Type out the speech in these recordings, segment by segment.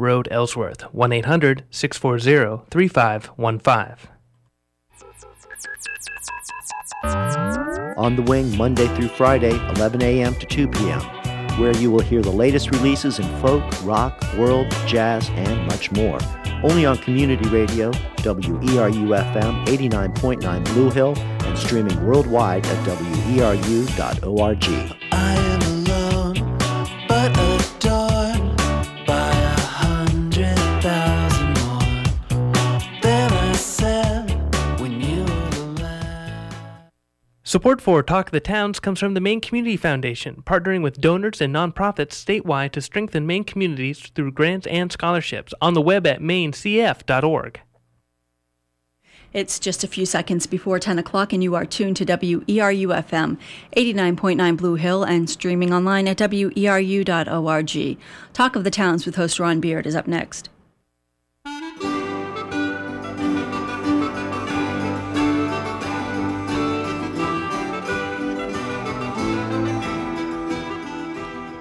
Road, Ellsworth, 1 800 640 3515. On the Wing, Monday through Friday, 11 a.m. to 2 p.m., where you will hear the latest releases in folk, rock, world, jazz, and much more. Only on Community Radio, WERU FM 89.9 Blue Hill, and streaming worldwide at weru.org. Support for Talk of the Towns comes from the Maine Community Foundation, partnering with donors and nonprofits statewide to strengthen Maine communities through grants and scholarships on the web at mainecf.org. It's just a few seconds before 10 o'clock, and you are tuned to WERU FM 89.9 Blue Hill and streaming online at WERU.org. Talk of the Towns with host Ron Beard is up next.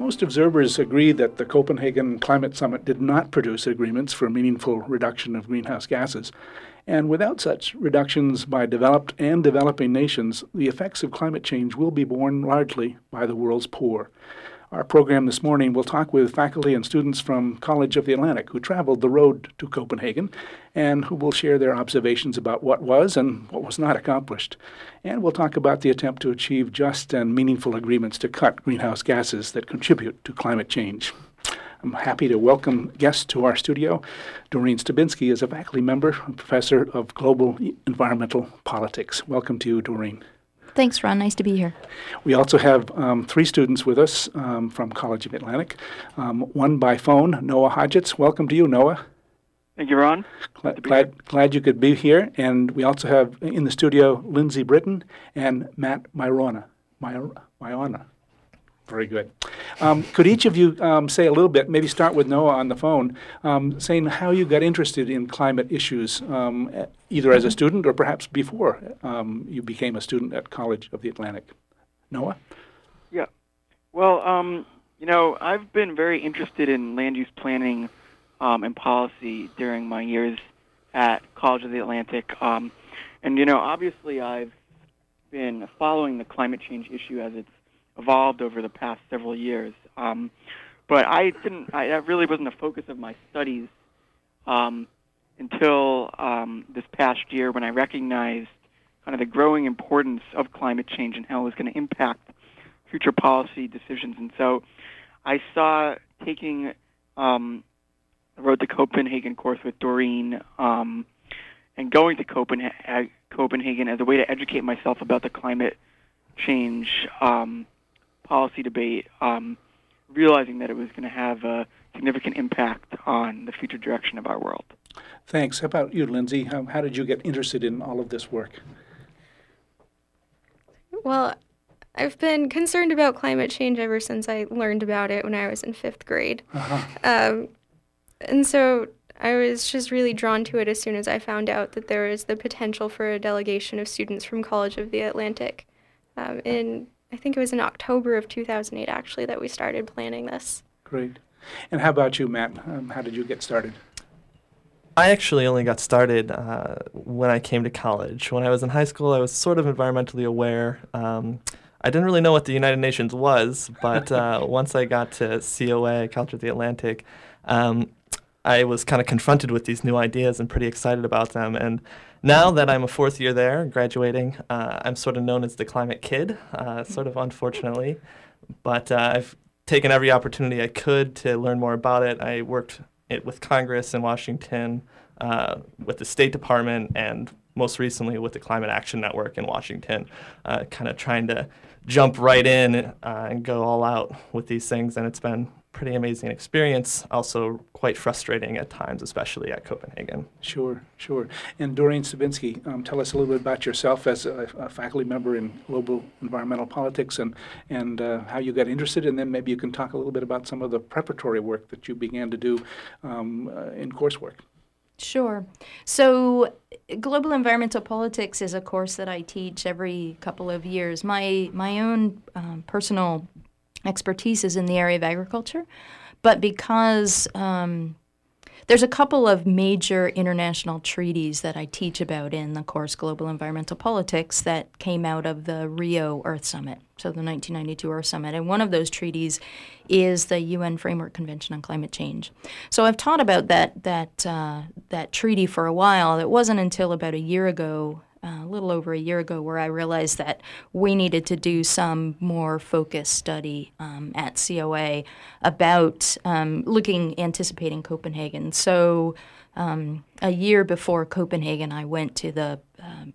Most observers agree that the Copenhagen Climate Summit did not produce agreements for meaningful reduction of greenhouse gases. And without such reductions by developed and developing nations, the effects of climate change will be borne largely by the world's poor. Our program this morning will talk with faculty and students from College of the Atlantic who traveled the road to Copenhagen and who will share their observations about what was and what was not accomplished. And we'll talk about the attempt to achieve just and meaningful agreements to cut greenhouse gases that contribute to climate change. I'm happy to welcome guests to our studio. Doreen Stabinsky is a faculty member and professor of global environmental politics. Welcome to you, Doreen. Thanks, Ron. Nice to be here. We also have um, three students with us um, from College of Atlantic. Um, one by phone, Noah Hodgetts. Welcome to you, Noah. Thank you, Ron. Glad, glad, glad you could be here. And we also have in the studio Lindsay Britton and Matt Myrona. My- Myona. Very good. Um, could each of you um, say a little bit, maybe start with Noah on the phone, um, saying how you got interested in climate issues, um, either as a student or perhaps before um, you became a student at College of the Atlantic? Noah? Yeah. Well, um, you know, I've been very interested in land use planning and policy during my years at College of the Atlantic. And, you know, obviously I've been following the climate change issue as it's evolved over the past several years. Um, but I didn't, I, that really wasn't a focus of my studies um, until um, this past year when I recognized kind of the growing importance of climate change and how it was going to impact future policy decisions. And so I saw taking um, the Copenhagen course with Doreen um, and going to Copenhagen, Copenhagen as a way to educate myself about the climate change um, policy debate, um, realizing that it was going to have a significant impact on the future direction of our world. Thanks. How about you, Lindsay? How, how did you get interested in all of this work? Well, I've been concerned about climate change ever since I learned about it when I was in fifth grade. Uh-huh. Um, and so I was just really drawn to it as soon as I found out that there was the potential for a delegation of students from College of the Atlantic. Um, in I think it was in October of 2008 actually that we started planning this. Great. And how about you, Matt? Um, how did you get started? I actually only got started uh, when I came to college. When I was in high school, I was sort of environmentally aware. Um, I didn't really know what the United Nations was, but uh, once I got to COA, College of the Atlantic, um, I was kind of confronted with these new ideas and pretty excited about them. And now that I'm a fourth year there, graduating, uh, I'm sort of known as the climate kid, uh, sort of unfortunately. but uh, I've taken every opportunity I could to learn more about it. I worked it with Congress in Washington, uh, with the State Department, and most recently with the Climate Action Network in Washington, uh, kind of trying to jump right in uh, and go all out with these things. And it's been pretty amazing experience, also quite frustrating at times, especially at Copenhagen. Sure, sure. And Doreen Stabinsky, um, tell us a little bit about yourself as a, a faculty member in global environmental politics and, and uh, how you got interested, and then maybe you can talk a little bit about some of the preparatory work that you began to do um, uh, in coursework. Sure. So, global environmental politics is a course that I teach every couple of years. My my own um, personal expertise is in the area of agriculture, but because um, there's a couple of major international treaties that I teach about in the course Global Environmental Politics that came out of the Rio Earth Summit, so the 1992 Earth Summit. And one of those treaties is the UN Framework Convention on Climate Change. So I've taught about that that uh, that treaty for a while. It wasn't until about a year ago a little over a year ago where I realized that we needed to do some more focused study um, at COA about um, looking, anticipating Copenhagen. So um, a year before Copenhagen, I went to the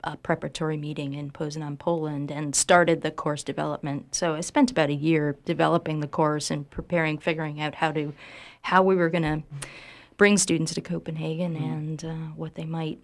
uh, preparatory meeting in Poznan, Poland, and started the course development. So I spent about a year developing the course and preparing, figuring out how to, how we were going to bring students to Copenhagen mm-hmm. and uh, what they might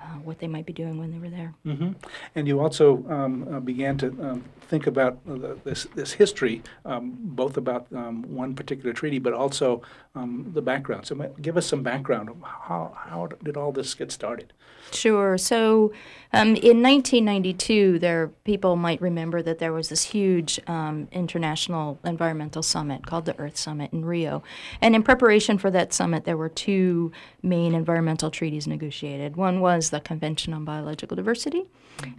uh, what they might be doing when they were there. Mm-hmm. And you also um, uh, began to um, think about this this history, um, both about um, one particular treaty, but also um, the background. So, give us some background. How how did all this get started? Sure. So, um, in 1992, there people might remember that there was this huge um, international environmental summit called the Earth Summit in Rio, and in preparation for that summit, there were two main environmental treaties negotiated. One was the Convention on Biological Diversity,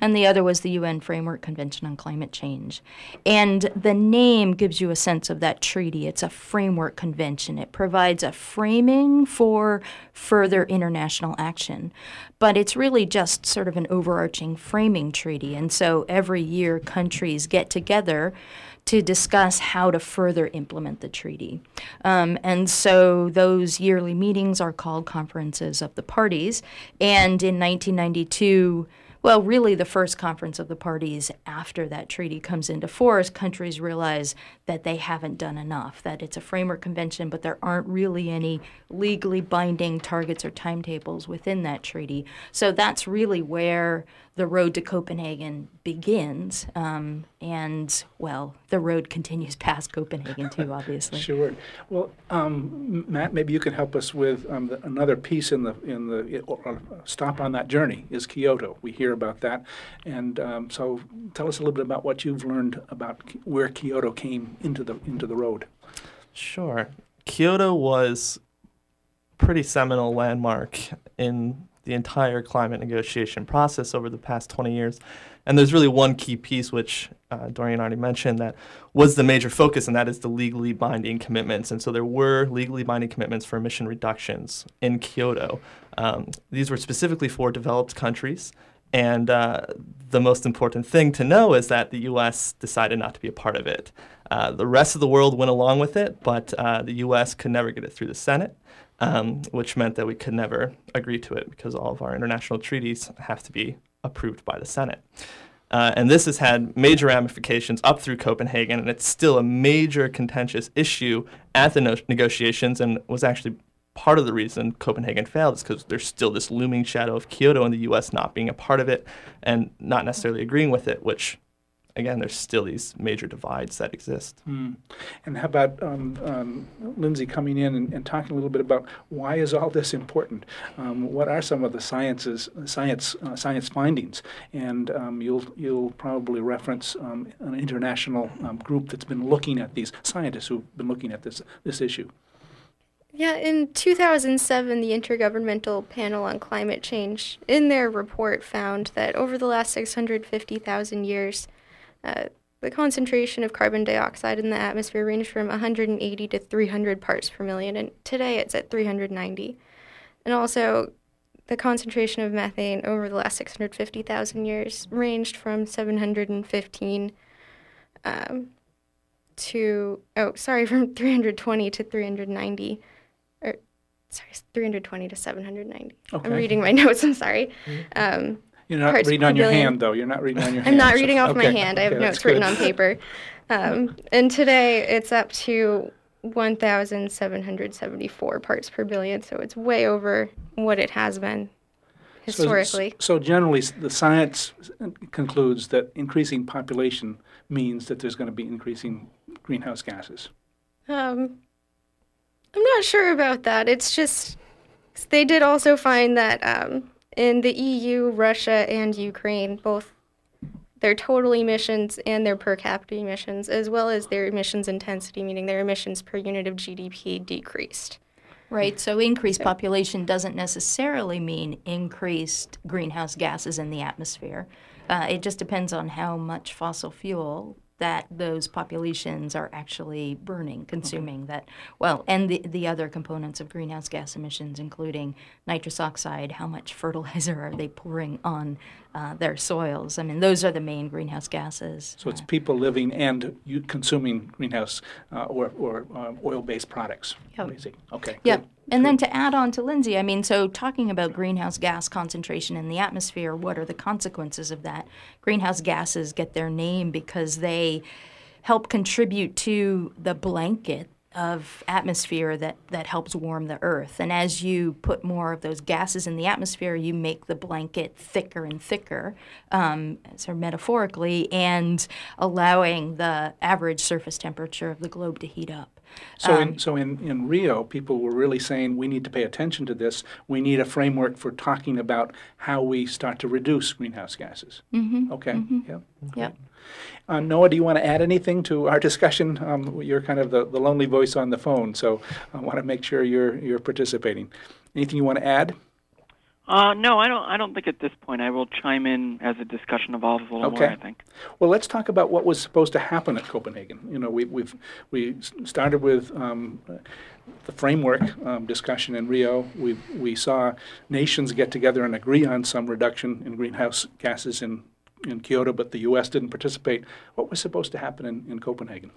and the other was the UN Framework Convention on Climate Change. And the name gives you a sense of that treaty. It's a framework convention. It provides a framing for further international action, but it's really just sort of an overarching framing treaty. And so every year, countries get together to discuss how to further implement the treaty. Um, and so those yearly meetings are called conferences of the parties. And in 1992, well, really, the first conference of the parties after that treaty comes into force, countries realize that they haven't done enough, that it's a framework convention, but there aren't really any legally binding targets or timetables within that treaty. So that's really where the road to Copenhagen begins. Um, and, well, the road continues past Copenhagen, too, obviously. sure. Well, um, Matt, maybe you can help us with um, the, another piece in the, in the or, stop on that journey is Kyoto. We hear about that. And um, so tell us a little bit about what you've learned about where Kyoto came into the, into the road. Sure. Kyoto was pretty seminal landmark in the entire climate negotiation process over the past 20 years. And there's really one key piece, which uh, Doreen already mentioned, that was the major focus, and that is the legally binding commitments. And so there were legally binding commitments for emission reductions in Kyoto. Um, these were specifically for developed countries. And uh, the most important thing to know is that the US decided not to be a part of it. Uh, the rest of the world went along with it, but uh, the US could never get it through the Senate um, which meant that we could never agree to it because all of our international treaties have to be approved by the Senate. Uh, and this has had major ramifications up through Copenhagen, and it's still a major contentious issue at the no- negotiations and was actually part of the reason Copenhagen failed is because there's still this looming shadow of Kyoto and the US not being a part of it and not necessarily agreeing with it, which again, there's still these major divides that exist. Mm. And how about um, um, Lindsay coming in and, and, talking a little bit about why is all this important? Um, what are some of the sciences, science, uh, science findings? And um, you'll you'll probably reference um, an international um, group that's been looking at these scientists who've been looking at this this issue. Yeah, in 2007, the Intergovernmental Panel on Climate Change, in their report, found that over the last 650,000 years, uh, the concentration of carbon dioxide in the atmosphere ranged from 180 to 300 parts per million, and today it's at 390. And also, the concentration of methane over the last 650,000 years ranged from 715 um, to oh sorry from 320 to 390 or sorry 320 to 790 Okay. i'm reading my notes i'm sorry um, You're not reading on your hand, though. You're not reading on your hand. i'm not so- reading off my okay, hand i have okay, notes written on paper um, and today it's up to 1774 parts per billion so it's way over what it has been historically So, generally, the science concludes that increasing population means that there's going to be increasing greenhouse gases. Um, I'm not sure about that. It's just they did also find that um, in the EU, Russia, and Ukraine, both their total emissions and their per capita emissions, as well as their emissions intensity, meaning their emissions per unit of GDP, decreased. Right, so increased population doesn't necessarily mean increased greenhouse gases in the atmosphere. Uh, it just depends on how much fossil fuel that those populations are actually burning, mm-hmm. consuming that, well, and the, the other components of greenhouse gas emissions, including nitrous oxide, how much fertilizer are they pouring on uh, their soils? I mean, those are the main greenhouse gases. So it's people living and you consuming greenhouse uh, or, or uh, oil-based products. Yep. Basic. Okay. Yep. good. And then to add on to Lindsay, I mean, so talking about greenhouse gas concentration in the atmosphere, what are the consequences of that? Greenhouse gases get their name because they help contribute to the blanket of atmosphere that, that helps warm the earth. And as you put more of those gases in the atmosphere, you make the blanket thicker and thicker, um, so metaphorically, and allowing the average surface temperature of the globe to heat up. So, Um, in, so in, in Rio, people were really saying we need to pay attention to this. We need a framework for talking about how we start to reduce greenhouse gases. Mm-hmm. Okay. Yeah. Yep. Uh, Noah, do you want to add anything to our discussion? Um, you're kind of the, the lonely voice on the phone, so I want to make sure you're you're participating. Anything you want to add? Uh, no, I don't. I don't think at this point. I will chime in as the discussion evolves a little more. I think. Well, let's talk about what was supposed to happen at Copenhagen. You know, we, we've we started with um, the framework um, discussion in Rio. We we saw nations get together and agree on some reduction in greenhouse gases in in Kyoto, but the U.S. didn't participate. What was supposed to happen in, in Copenhagen?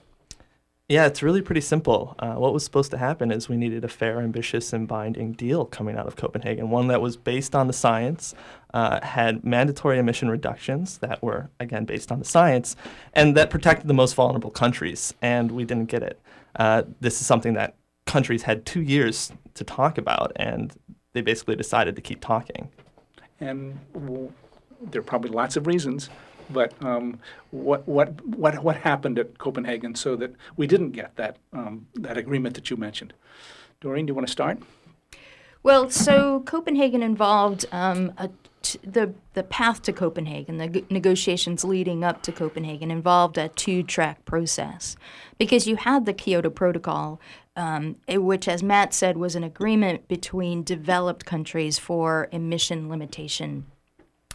Yeah, it's really pretty simple. Uh, what was supposed to happen is we needed a fair, ambitious, and binding deal coming out of Copenhagen, one that was based on the science, uh, had mandatory emission reductions that were, again, based on the science, and that protected the most vulnerable countries, and we didn't get it. Uh, this is something that countries had two years to talk about, and they basically decided to keep talking. And there are probably lots of reasons, but um, what what what what happened at Copenhagen so that we didn't get that um, that agreement that you mentioned? Doreen, do you want to start? Well, so Copenhagen involved um, a t- the the path to Copenhagen, the g- negotiations leading up to Copenhagen involved a two-track process, because you had the Kyoto Protocol, um, which, as Matt said, was an agreement between developed countries for emission limitation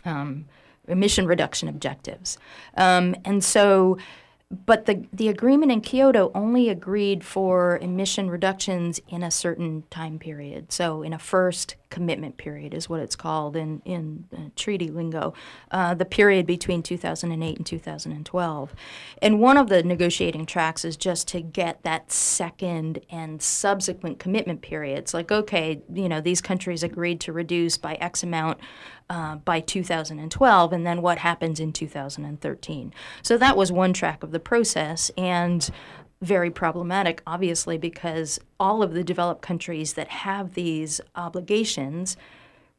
um, emission reduction objectives. Um, and so, but the, the agreement in Kyoto only agreed for emission reductions in a certain time period. So, in a first commitment period, is what it's called in, in uh, treaty lingo, uh, the period between 2008 and 2012. And one of the negotiating tracks is just to get that second and subsequent commitment periods. Like, okay, you know, these countries agreed to reduce by X amount uh, by 2012, and then what happens in 2013. So that was one track of the process, and very problematic, obviously, because all of the developed countries that have these obligations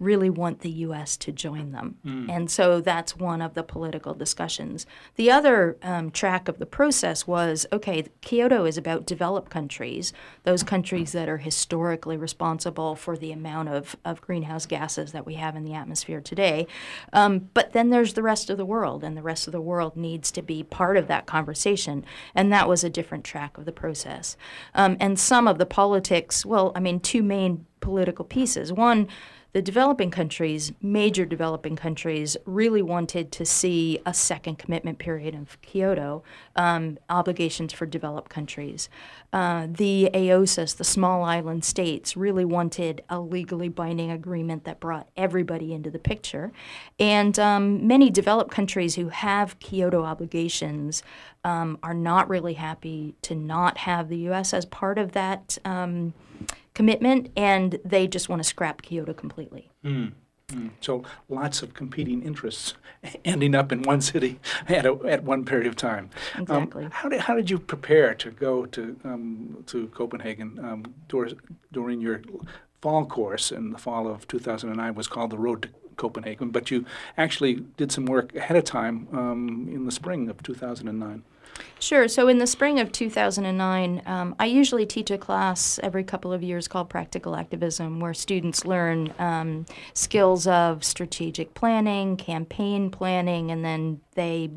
really want the U.S. to join them. And so that's one of the political discussions. The other um, track of the process was okay, Kyoto is about developed countries, those countries that are historically responsible for the amount of, of greenhouse gases that we have in the atmosphere today. Um, but then there's the rest of the world, and the rest of the world needs to be part of that conversation. And that was a different track of the process. Um, and some of the politics, well, I mean, two main political pieces. One, the developing countries, major developing countries, really wanted to see a second commitment period of Kyoto, um, obligations for developed countries. Uh, the AOSIS, the small island states, really wanted a legally binding agreement that brought everybody into the picture. And um, many developed countries who have Kyoto obligations um, are not really happy to not have the U.S. as part of that um, commitment, and they just want to scrap Kyoto completely. Mm. Mm. So lots of competing interests ending up in one city at, a, at one period of time. Exactly. Um, how, did, how did you prepare to go to, um, to Copenhagen um, dur- during your fall course in the fall of 2009 was called the Road to Copenhagen, but you actually did some work ahead of time um, in the spring of 2009. Sure. So in the spring of 2009, um, I usually teach a class every couple of years called Practical Activism, where students learn um, skills of strategic planning, campaign planning, and then they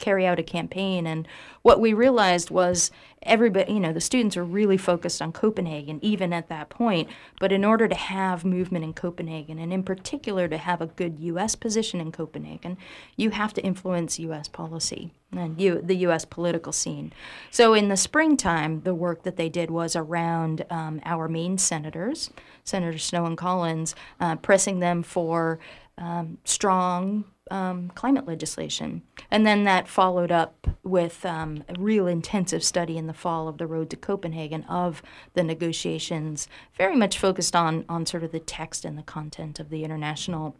carry out a campaign. And what we realized was everybody, you know, the students are really focused on Copenhagen, even at that point. But in order to have movement in Copenhagen, and in particular to have a good U.S. position in Copenhagen, you have to influence U.S. policy and you, the U.S. political scene. So in the springtime, the work that they did was around um, our main senators, Senator Snowe and Collins, uh, pressing them for um, strong um, climate legislation. And then that followed up with um, a real intensive study in the fall of the road to Copenhagen of the negotiations, very much focused on, on sort of the text and the content of the international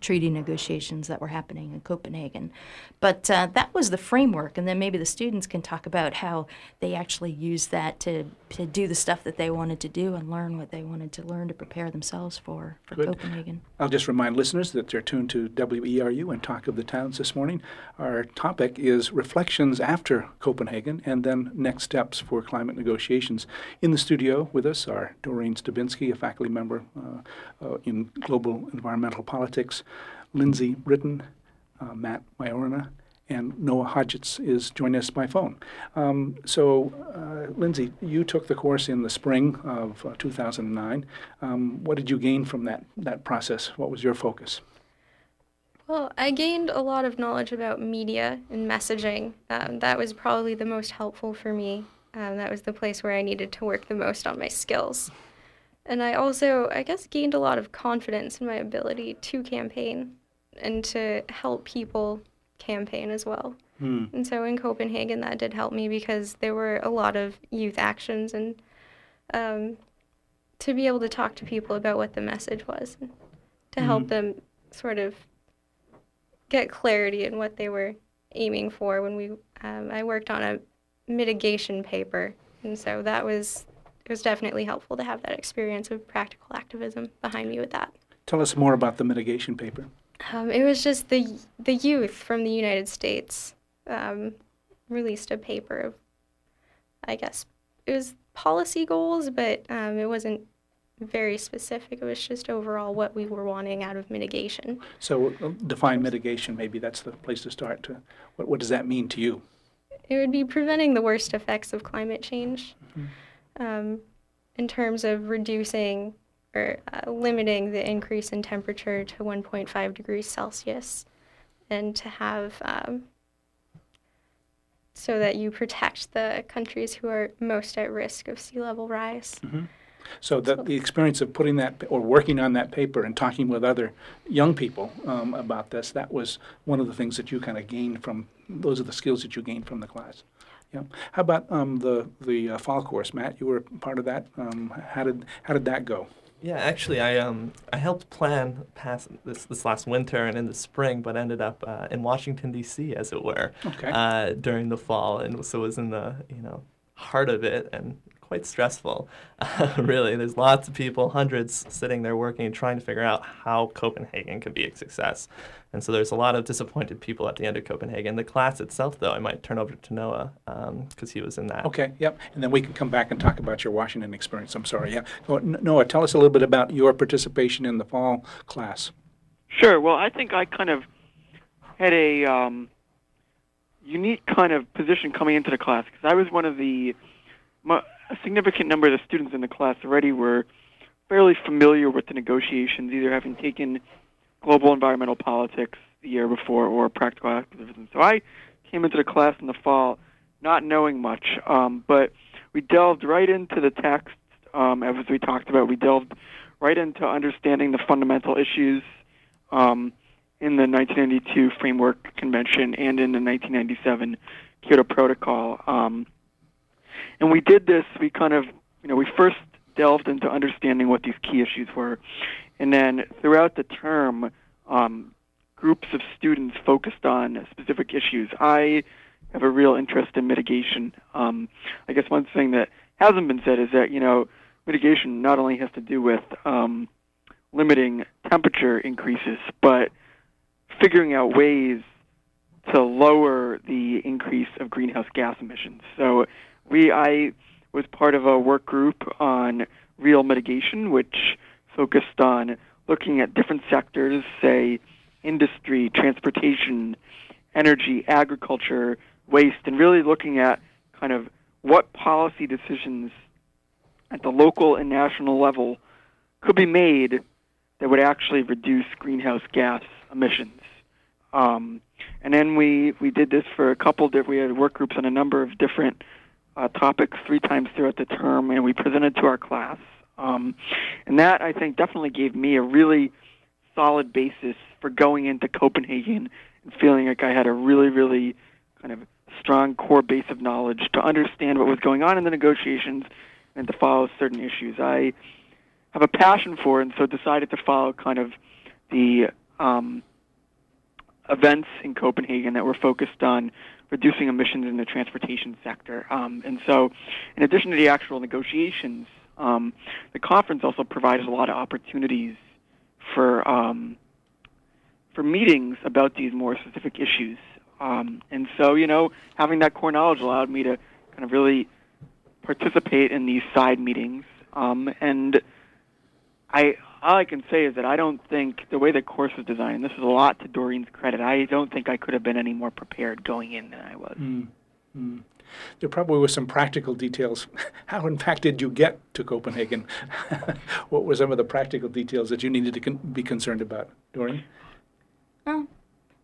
treaty negotiations that were happening in Copenhagen. But uh, that was the framework, and then maybe the students can talk about how they actually used that to, to do the stuff that they wanted to do and learn what they wanted to learn to prepare themselves for, for Good. Copenhagen. I'll just remind listeners that they're tuned to WERU and Talk of the Towns this morning. Our topic is reflections after Copenhagen and then next steps for climate negotiations. In the studio with us are Doreen Stabinsky, a faculty member uh, uh, in global environmental politics, Lindsay Britton, uh, Matt Maiorana, and Noah Hodgetts is joining us by phone. Um, so, uh, Lindsay, you took the course in the spring of uh, 2009. Um, what did you gain from that, that process? What was your focus? Well, I gained a lot of knowledge about media and messaging. Um, that was probably the most helpful for me. Um, that was the place where I needed to work the most on my skills. And I also, I guess, gained a lot of confidence in my ability to campaign and to help people campaign as well. Hmm. And so in Copenhagen, that did help me because there were a lot of youth actions and um, to be able to talk to people about what the message was, and to help Mhm. them sort of get clarity in what they were aiming for. When we, um, I worked on a mitigation paper, and so that was it was definitely helpful to have that experience of practical activism behind me with that. Tell us more about the mitigation paper. Um, it was just the the youth from the United States um, released a paper of, I guess it was policy goals, but um, it wasn't very specific. It was just overall what we were wanting out of mitigation. So, uh, define mitigation. Maybe that's the place to start. To what, what does that mean to you? It would be preventing the worst effects of climate change, um, in terms of reducing or uh, limiting the increase in temperature to 1.5 degrees Celsius, and to have um, so that you protect the countries who are most at risk of sea level rise. So that the experience of putting that or working on that paper and talking with other young people um, about this, that was one of the things that you kind of gained from. Those are the skills that you gained from the class. Yeah. How about um, the the uh, fall course, Matt? You were part of that. Um, how did how did that go? Yeah, actually, I um I helped plan past this this last winter and in the spring, but ended up uh, in Washington D.C. as it were Okay. uh, during the fall, and so was in the you know heart of it and quite stressful. really, there's lots of people, hundreds sitting there working and trying to figure out how Copenhagen could be a success. And so there's a lot of disappointed people at the end of Copenhagen. The class itself, though, I might turn over to Noah because he was in that. Okay. Yep. And then we can come back and talk about your Washington experience. I'm sorry. Yeah. Go- Noah, tell us a little bit about your participation in the fall class. Sure. Well, I think I kind of had a um, unique kind of position coming into the class because I was one of the mo- a significant number of the students in the class already were fairly familiar with the negotiations, either having taken global environmental politics the year before or practical activism. So I came into the class in the fall not knowing much, um, but we delved right into the text, um, as we talked about. We delved right into understanding the fundamental issues um, in the 1992 Framework Convention and in the 1997 Kyoto Protocol. Um, and we did this, we kind of, you know, we first delved into understanding what these key issues were. And then throughout the term, um, groups of students focused on specific issues. I have a real interest in mitigation. Um, I guess one thing that hasn't been said is that, you know, mitigation not only has to do with um, limiting temperature increases, but figuring out ways to lower the increase of greenhouse gas emissions. So we I was part of a work group on real mitigation, which focused on looking at different sectors, say industry, transportation, energy, agriculture, waste, and really looking at kind of what policy decisions at the local and national level could be made that would actually reduce greenhouse gas emissions. Um, and then we, we did this for a couple we had work groups on a number of different uh, topics three times throughout the term, and we presented to our class. Um, and that, I think, definitely gave me a really solid basis for going into Copenhagen and feeling like I had a really, really kind of strong core base of knowledge to understand what was going on in the negotiations and to follow certain issues. I have a passion for and so decided to follow kind of the um, events in Copenhagen that were focused on reducing emissions in the transportation sector. Um, and so, in addition to the actual negotiations, um, the conference also provides a lot of opportunities for um, for meetings about these more specific issues. Um, and so, you know, having that core knowledge allowed me to kind of really participate in these side meetings. Um, and I all I can say is that I don't think the way the course was designed, and this is a lot to Doreen's credit, I don't think I could have been any more prepared going in than I was. Mm. Mm. There probably were some practical details. How, in fact, did you get to Copenhagen? what were some of the practical details that you needed to con- be concerned about, Doreen? Oh,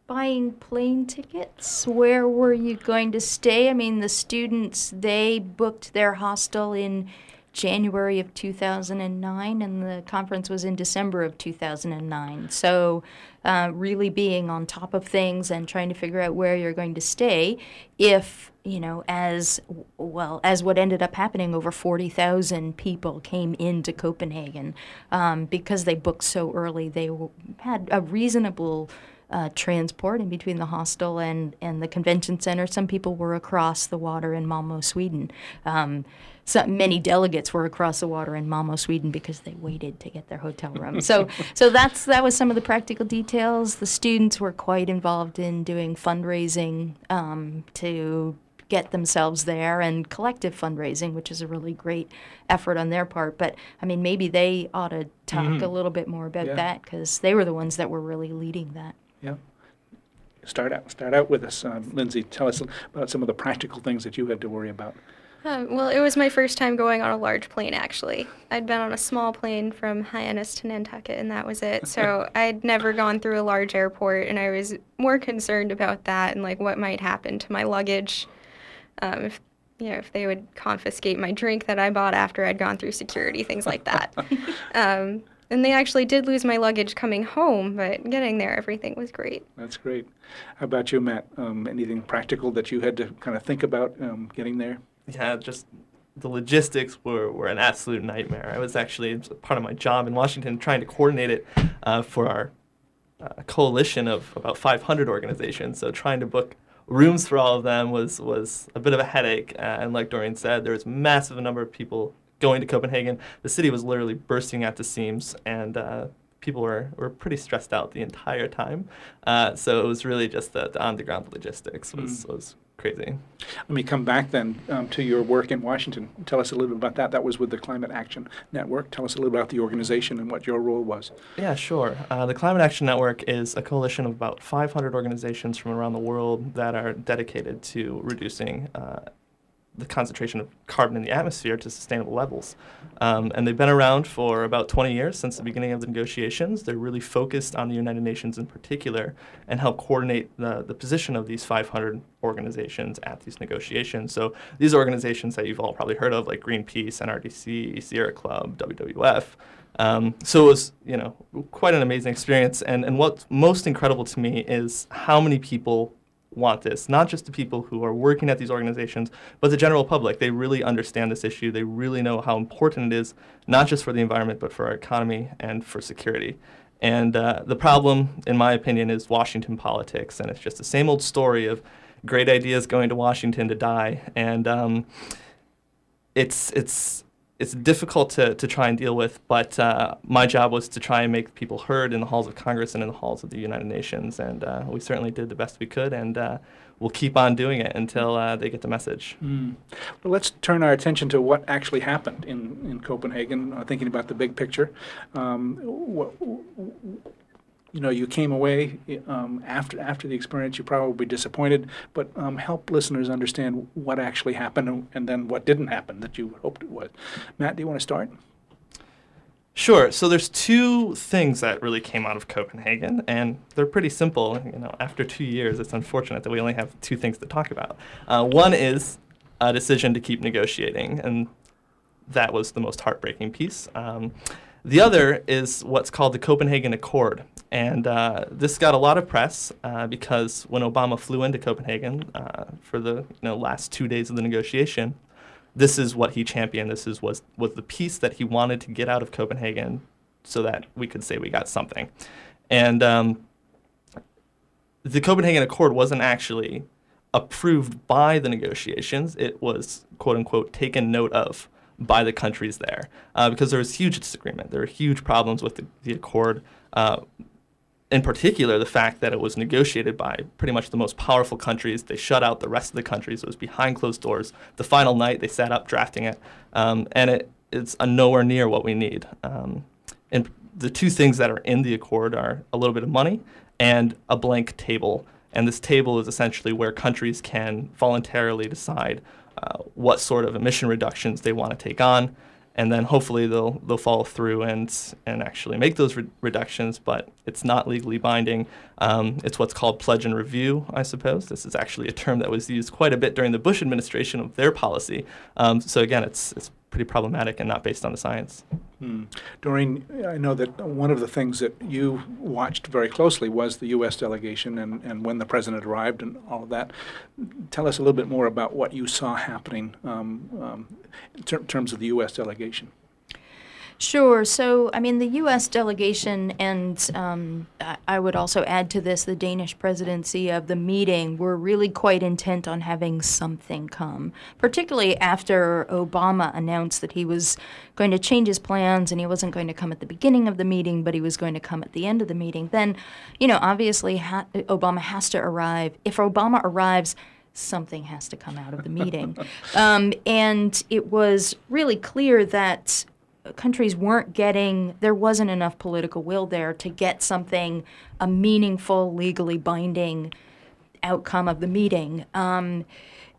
buying plane tickets. Where were you going to stay? I mean, the students, they booked their hostel in January of 2009, and the conference was in December of 2009. So, uh, really being on top of things and trying to figure out where you're going to stay. If, you know, as well as what ended up happening, over 40,000 people came into Copenhagen um, because they booked so early. They w- had a reasonable uh, transport in between the hostel and, and the convention center. Some people were across the water in Malmo, Sweden. Um, so many delegates were across the water in Malmo, Sweden, because they waited to get their hotel room. so, so that's that was some of the practical details. The students were quite involved in doing fundraising um, to get themselves there and collective fundraising, which is a really great effort on their part. But I mean, maybe they ought to talk Mhm. a little bit more about Yeah. that because they were the ones that were really leading that. Yeah. Start out. Start out with us, um, Lindsay. Tell us about some of the practical things that you had to worry about. Um, well, it was my first time going on a large plane, actually. I'd been on a small plane from Hyannis to Nantucket, and that was it. So I'd never gone through a large airport, and I was more concerned about that and like what might happen to my luggage, um, if you know if they would confiscate my drink that I bought after I'd gone through security, things like that. um, and they actually did lose my luggage coming home, but getting there, everything was great. That's great. How about you, Matt? Um, anything practical that you had to kind of think about um, getting there? yeah, just the logistics were, were an absolute nightmare. I was actually it's part of my job in Washington trying to coordinate it uh, for our uh, coalition of about 500 organizations. So trying to book rooms for all of them was was a bit of a headache. Uh, and like Doreen said, there was massive number of people going to Copenhagen. The city was literally bursting at the seams, and uh, people were, were pretty stressed out the entire time. Uh, so it was really just the, the on the ground logistics was, was crazy. Let me come back then um, to your work in Washington. Tell us a little bit about that. That was with the Climate Action Network. Tell us a little about the organization and what your role was. Yeah, sure. Uh, the Climate Action Network is a coalition of about 500 organizations from around the world that are dedicated to reducing uh, the concentration of carbon in the atmosphere to sustainable levels. Um, and they've been around for about 20 years since the beginning of the negotiations. They're really focused on the United Nations in particular and help coordinate the, the position of these 500 organizations at these negotiations. So these organizations that you've all probably heard of, like Greenpeace, NRDC, Sierra Club, WWF. Um, so it was, you know, quite an amazing experience. And, and what's most incredible to me is how many people want this, not just the people who are working at these organizations, but the general public. They really understand this issue. They really know how important it is, not just for the environment, but for our economy and for security. And uh, the problem, in my opinion, is Washington politics. And it's just the same old story of great ideas going to Washington to die. And um, it's, it's, it's difficult to, to try and deal with, but uh, my job was to try and make people heard in the halls of Congress and in the halls of the United Nations, and uh, we certainly did the best we could, and uh, we'll keep on doing it until uh, they get the message. Mm. Well, let's turn our attention to what actually happened in, in Copenhagen, uh, thinking about the big picture. Um, what, you know, you came away um, after after the experience. You probably disappointed, but um, help listeners understand what actually happened and, and, then what didn't happen that you hoped it would. Matt, do you want to start? Sure. So there's two things that really came out of Copenhagen, and they're pretty simple. You know, after two years, it's unfortunate that we only have two things to talk about. Uh, one is a decision to keep negotiating, and that was the most heartbreaking piece. Um, the other is what's called the Copenhagen Accord. And uh, this got a lot of press uh, because when Obama flew into Copenhagen uh, for the you know, last two days of the negotiation, this is what he championed. This is, was, was the piece that he wanted to get out of Copenhagen so that we could say we got something. And um, the Copenhagen Accord wasn't actually approved by the negotiations, it was, quote unquote, taken note of by the countries there uh, because there was huge disagreement. There were huge problems with the, the accord. Uh, in particular, the fact that it was negotiated by pretty much the most powerful countries. They shut out the rest of the countries. It was behind closed doors. The final night, they sat up drafting it, um, and it, it's nowhere near what we need. Um, and the two things that are in the accord are a little bit of money and a blank table. And this table is essentially where countries can voluntarily decide uh, what sort of emission reductions they want to take on, and then hopefully they'll they'll follow through and and actually make those re- reductions. But it's not legally binding. Um, it's what's called pledge and review, I suppose. This is actually a term that was used quite a bit during the Bush administration of their policy. Um, so again, it's it's pretty problematic and not based on the science. Hmm. Doreen, I know that one of the things that you watched very closely was the U.S. delegation and, and when the president arrived and all of that. Tell us a little bit more about what you saw happening um, um, in ter- terms of the U.S. delegation. Sure. So, I mean, the U.S. delegation, and um, I would also add to this the Danish presidency of the meeting, were really quite intent on having something come, particularly after Obama announced that he was going to change his plans and he wasn't going to come at the beginning of the meeting, but he was going to come at the end of the meeting. Then, you know, obviously, ha- Obama has to arrive. If Obama arrives, something has to come out of the meeting. um, and it was really clear that countries weren't getting, there wasn't enough political will there to get something, a meaningful, legally binding outcome of the meeting. Um,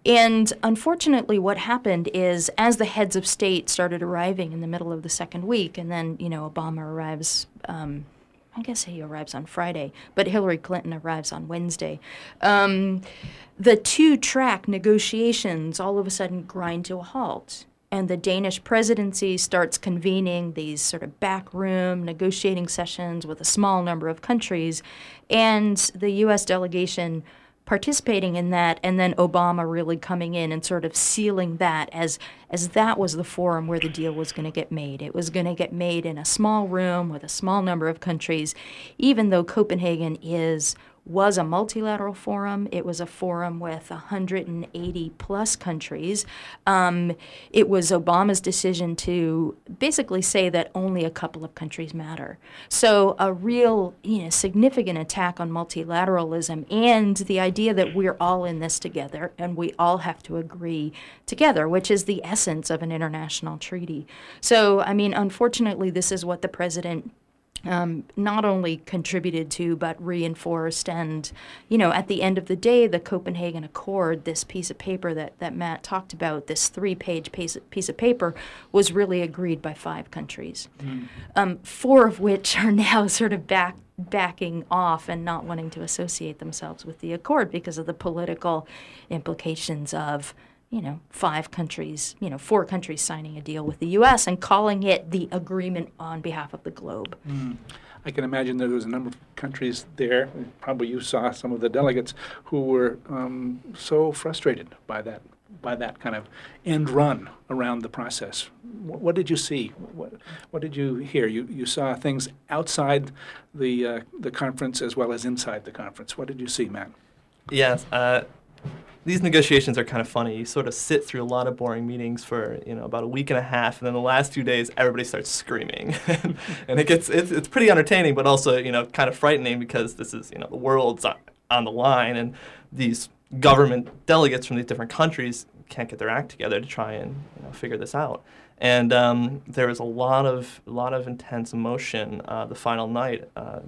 and unfortunately, what happened is as the heads of state started arriving in the middle of the second week, and then, you know, Obama arrives. Um, I guess he arrives on Friday, but Hillary Clinton arrives on Wednesday. Um, the two track negotiations all of a sudden grind to a halt and the Danish presidency starts convening these sort of backroom negotiating sessions with a small number of countries, and the U.S. delegation participating in that, and then Obama really coming in and sort of sealing that as as that was the forum where the deal was going to get made. It was going to get made in a small room with a small number of countries, even though Copenhagen is was a multilateral forum. It was a forum with 180 plus countries. Um, it was Obama's decision to basically say that only a couple of countries matter. So a real, you know, significant attack on multilateralism and the idea that we're all in this together and we all have to agree together, which is the essence of an international treaty. So, I mean, unfortunately, this is what the president um, not only contributed to but reinforced. And you know at the end of the day the copenhagen accord this piece of paper that, that matt talked about this three page piece, piece of paper was really agreed by five countries. Um, four of which are now sort of back backing off and not wanting to associate themselves with the accord because of the political implications of you know, five countries, you know, four countries signing a deal with the U.S. and calling it the agreement on behalf of the globe. I can imagine there was a number of countries there, probably you saw some of the delegates, who were um, so frustrated by that, by that kind of end run around the process. What, what did you see? What, what did you hear? You, you saw things outside the, uh, the conference as well as inside the conference. What did you see, Matt? Yes. Uh, these negotiations are kind of funny. You sort of sit through a lot of boring meetings for you know about a week and a half, and then the last two days, everybody starts screaming, and it gets it's, it's pretty entertaining, but also you know kind of frightening because this is you know the world's on- the line, and these government delegates from these different countries can't get their act together to try and you know, figure this out. And um, there was a lot of a lot of intense emotion uh, the final night, uh,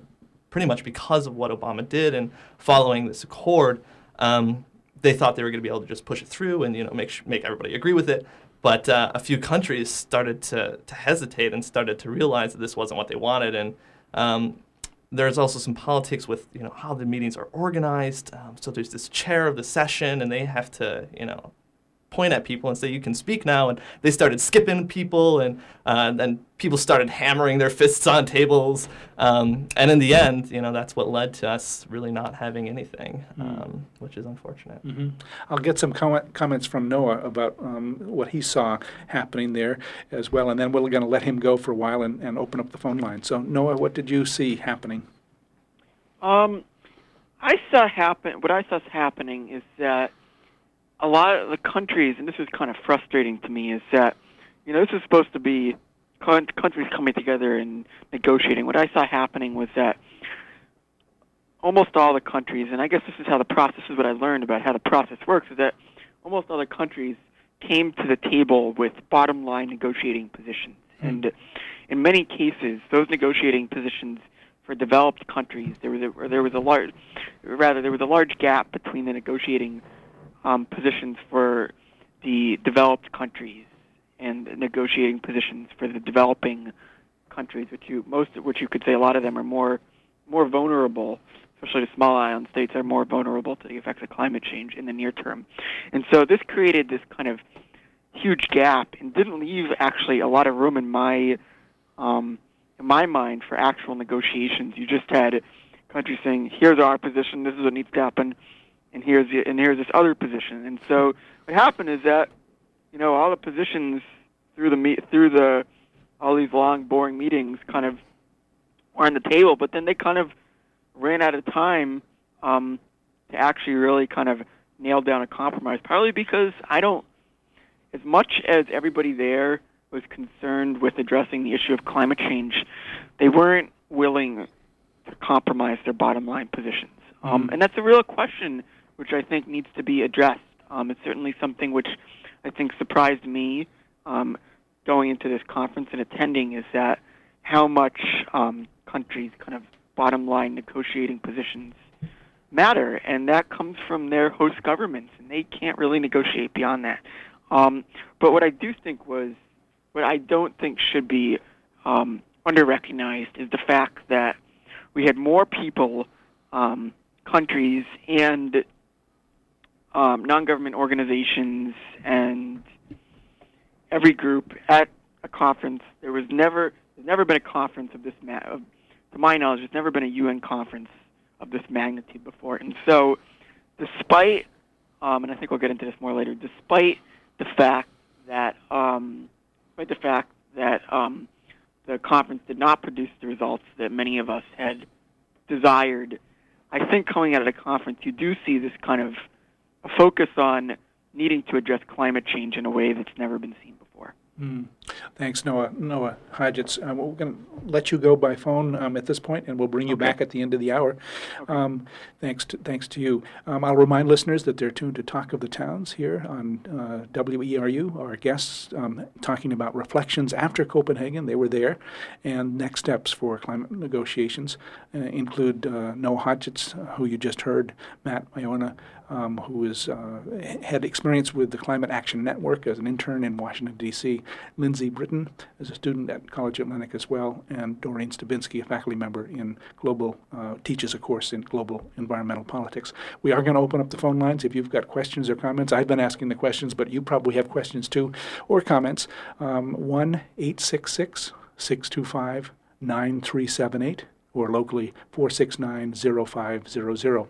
pretty much because of what Obama did and following this accord. Um, they thought they were going to be able to just push it through and you know make make everybody agree with it. But uh, a few countries started to, to hesitate and started to realize that this wasn't what they wanted. And um, there's also some politics with you know how the meetings are organized. Um, so there's this chair of the session, and they have to you know point at people and say you can speak now and they started skipping people and uh, then people started hammering their fists on tables um, and in the end you know that's what led to us really not having anything um, which is unfortunate hmm I'll get some comment, comments from Noah about um, what he saw happening there as well, and then we're going to let him go for a while and, and open up the phone line. So, Noah, what did you see happening? Um, I saw happen. What I saw happening is that a lot of the countries, and this is kind of frustrating to me, is that you know this is supposed to be countries coming together and negotiating. What I saw happening was that almost all the countries, and I guess this is how the process is what I learned about how the process works, is that almost all the countries came to the table with bottom line negotiating positions. Hmm. And in many cases, those negotiating positions for developed countries, there was a, there was a large, rather there was a large gap between the negotiating um, positions for the developed countries and negotiating positions for the developing countries, which you most which you could say a lot of them are more more vulnerable, especially the small island states are more vulnerable to the effects of climate change in the near term. And so this created this kind of huge gap and didn't leave actually a lot of room in my um, in my mind for actual negotiations. You just had countries saying, "Here's our position. This is what needs to happen," and here's the, and here's this other position. And so what happened is that you know all the positions through the me- through the all these long boring meetings kind of were on the table, but then they kind of ran out of time um, to actually really kind of nail down a compromise. Partly because I don't, as much as everybody there was concerned with addressing the issue of climate change, they weren't willing to compromise their bottom line positions. Um, and that's a real question which I think needs to be addressed. Um, it's certainly something which I think surprised me um, going into this conference and attending is that how much um, countries' kind of bottom line negotiating positions matter, and that comes from their host governments, and they can't really negotiate beyond that. Um, but what I do think was, what I don't think should be um, under-recognized is the fact that we had more people, um, countries, and um, non-government organizations and every group at a conference. There was never there's never been a conference of this ma- of, to my knowledge, there's never been a UN conference of this magnitude before. And so, despite um, and I think we'll get into this more later, despite the fact that um, despite the fact that um, the conference did not produce the results that many of us had desired, I think coming out of the conference, you do see this kind of a focus on needing to address climate change in a way that's never been seen before. Mm. Thanks, Noah. Noah Hodgetts. Um, we're going to let you go by phone um, at this point, and we'll bring you Okay. back at the end of the hour. Um, thanks, to, thanks to you. Um, I'll remind listeners that they're tuned to Talk of the Towns here on uh, WERU. Our guests um, talking about reflections after Copenhagen. They were there, and next steps for climate negotiations uh, include uh, Noah Hodgetts, uh, who you just heard, Matt Iona, um, who is, uh, had experience with the Climate Action Network as an intern in Washington, D.C., Lindsay Britton as a student at College Atlantic as well, and Doreen Stabinsky, a faculty member in global, uh, teaches a course in global environmental politics. We are going to open up the phone lines if you've got questions or comments. I've been asking the questions, but you probably have questions too or comments. Um, 1 866 625 9378 or locally 469-0500.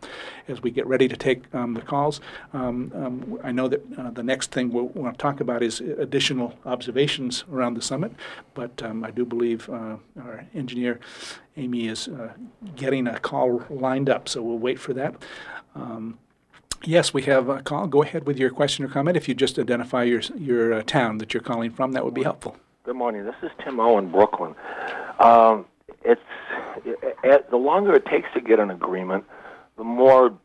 As we get ready to take um, the calls, um, um, I know that uh, the next thing we'll want to talk about is additional observations around the summit, but um, I do believe uh, our engineer Amy is uh, getting a call lined up, so we'll wait for that. Um, Yes, we have a call. Go ahead with your question or comment. If you just identify your your uh, town that you're calling from, that would be helpful. Good morning. This is Tim Owen, Brooklin. Um, it's it, the longer it takes to get an agreement, the more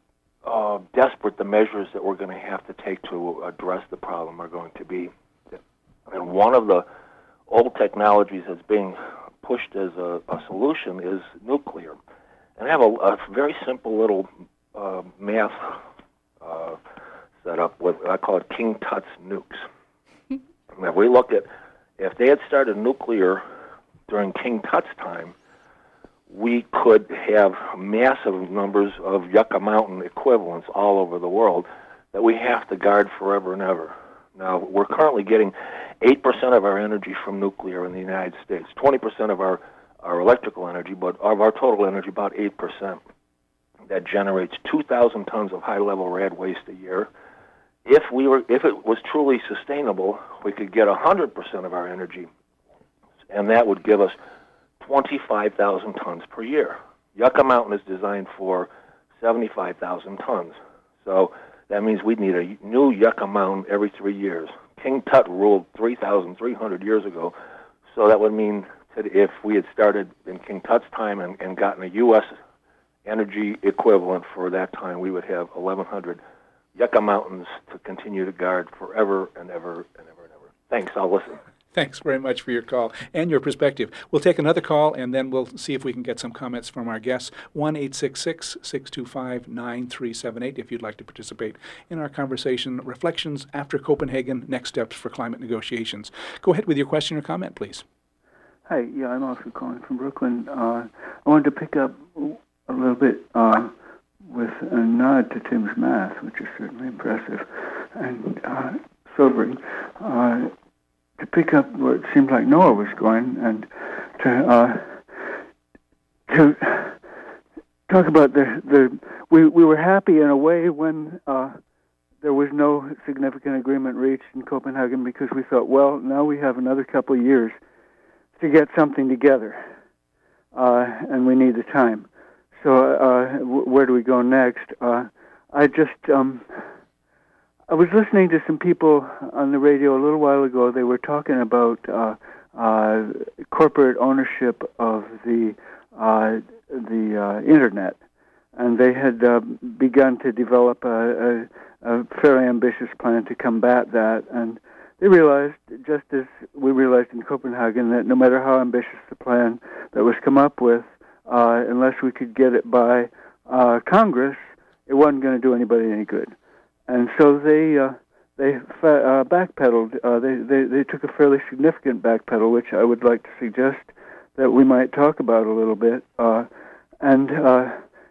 uh, desperate the measures that we're going to have to take to address the problem are going to be. And one of the old technologies that's being pushed as a, a solution is nuclear. And I have a, a very simple little uh, math uh, set up with I call it King Tut's nukes. If we look at if they had started nuclear during King Tut's time, we could have massive numbers of Yucca Mountain equivalents all over the world that we have to guard forever and ever. Now, we're currently getting 8% of our energy from nuclear in the United States, 20% of our, our electrical energy, but of our total energy, about 8%. That generates 2,000 tons of high level rad waste a year. If, we were, if it was truly sustainable, we could get 100% of our energy, and that would give us 25,000 tons per year. Yucca Mountain is designed for 75,000 tons. So that means we'd need a new Yucca Mountain every three years. King Tut ruled 3,300 years ago, so that would mean that if we had started in King Tut's time and, and gotten a U.S. energy equivalent for that time, we would have 1,100 Yucca Mountains to continue to guard forever and ever and ever and ever. Thanks. I'll listen. Thanks very much for your call and your perspective. We'll take another call and then we'll see if we can get some comments from our guests. 1 625 9378 if you'd like to participate in our conversation. Reflections after Copenhagen, next steps for climate negotiations. Go ahead with your question or comment, please. Hi, yeah, I'm also calling from Brooklin. Uh, I wanted to pick up a little bit uh, with a nod to Tim's math, which is certainly impressive and uh, sobering. To pick up where it seemed like Noah was going, and to uh, to talk about the the we we were happy in a way when uh, there was no significant agreement reached in Copenhagen because we thought, well, now we have another couple of years to get something together, uh, and we need the time. So uh, w- where do we go next? Uh, I just um, I was listening to some people on the radio a little while ago. They were talking about uh, uh, corporate ownership of the uh, the uh, internet, and they had uh, begun to develop a, a, a fairly ambitious plan to combat that. And they realized, just as we realized in Copenhagen, that no matter how ambitious the plan that was come up with, uh, unless we could get it by uh, Congress, it wasn't going to do anybody any good. And so they uh, they uh, backpedaled. Uh, they, they they took a fairly significant backpedal, which I would like to suggest that we might talk about a little bit, uh, and uh,